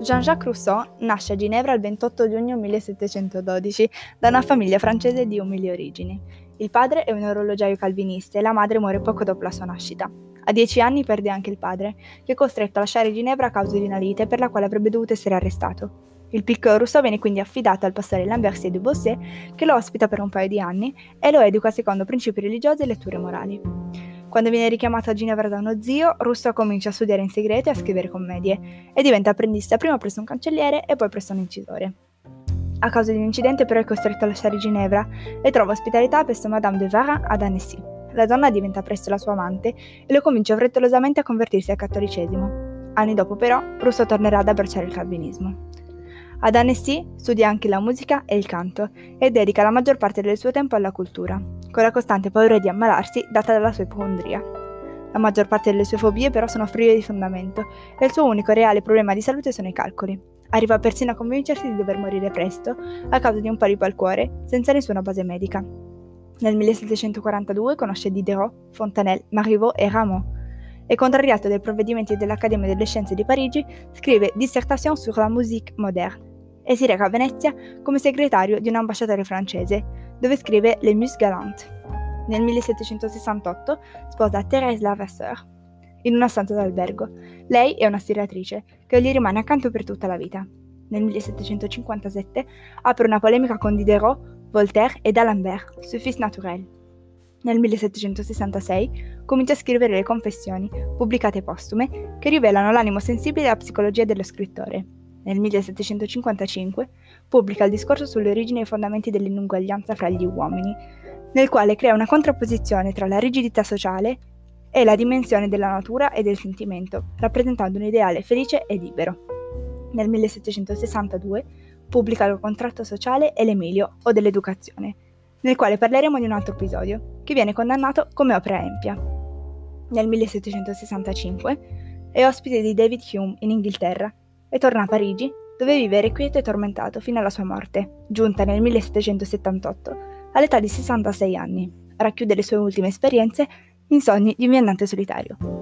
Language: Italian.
Jean-Jacques Rousseau nasce a Ginevra il 28 giugno 1712 da una famiglia francese di umili origini. Il padre è un orologiaio calvinista e la madre muore poco dopo la sua nascita. A dieci anni perde anche il padre, che è costretto a lasciare Ginevra a causa di una lite per la quale avrebbe dovuto essere arrestato. Il piccolo Rousseau viene quindi affidato al pastore Lambertier de Bosset, che lo ospita per un paio di anni e lo educa secondo principi religiosi e letture morali. Quando viene richiamato a Ginevra da uno zio, Rousseau comincia a studiare in segreto e a scrivere commedie e diventa apprendista prima presso un cancelliere e poi presso un incisore. A causa di un incidente però è costretto a lasciare Ginevra e trova ospitalità presso Madame de Varin ad Annecy. La donna diventa presto la sua amante e lo convince frettolosamente a convertirsi al cattolicesimo. Anni dopo però, Rousseau tornerà ad abbracciare il calvinismo. Ad Annecy studia anche la musica e il canto e dedica la maggior parte del suo tempo alla cultura, con la costante paura di ammalarsi data dalla sua ipocondria. La maggior parte delle sue fobie però sono prive di fondamento e il suo unico reale problema di salute sono i calcoli. Arriva persino a convincersi di dover morire presto a causa di un polipo al cuore, senza nessuna base medica. Nel 1742 conosce Diderot, Fontanelle, Marivaux e Rameau, e contrariato dai provvedimenti dell'Accademia delle Scienze di Parigi, scrive Dissertation sur la musique moderne e si reca a Venezia come segretario di un ambasciatore francese, dove scrive Les Muses Galantes. Nel 1768 sposa Thérèse Lavasseur in una stanza d'albergo. Lei è una stiratrice che gli rimane accanto per tutta la vita. Nel 1757 apre una polemica con Diderot, Voltaire e D'Alembert su Fils naturel. Nel 1766 comincia a scrivere le Confessioni, pubblicate postume, che rivelano l'animo sensibile e la psicologia dello scrittore nel 1755, pubblica il discorso sulle origini e i fondamenti dell'inuguaglianza fra gli uomini, nel quale crea una contrapposizione tra la rigidità sociale e la dimensione della natura e del sentimento, rappresentando un ideale felice e libero. Nel 1762 pubblica il contratto sociale e l'Emilio o dell'educazione, nel quale parleremo di un altro episodio, che viene condannato come opera empia. Nel 1765 è ospite di David Hume in Inghilterra e torna a Parigi, dove vive requieto e tormentato fino alla sua morte, giunta nel 1778, all'età di 66 anni. Racchiude le sue ultime esperienze in Sogni di un viandante solitario.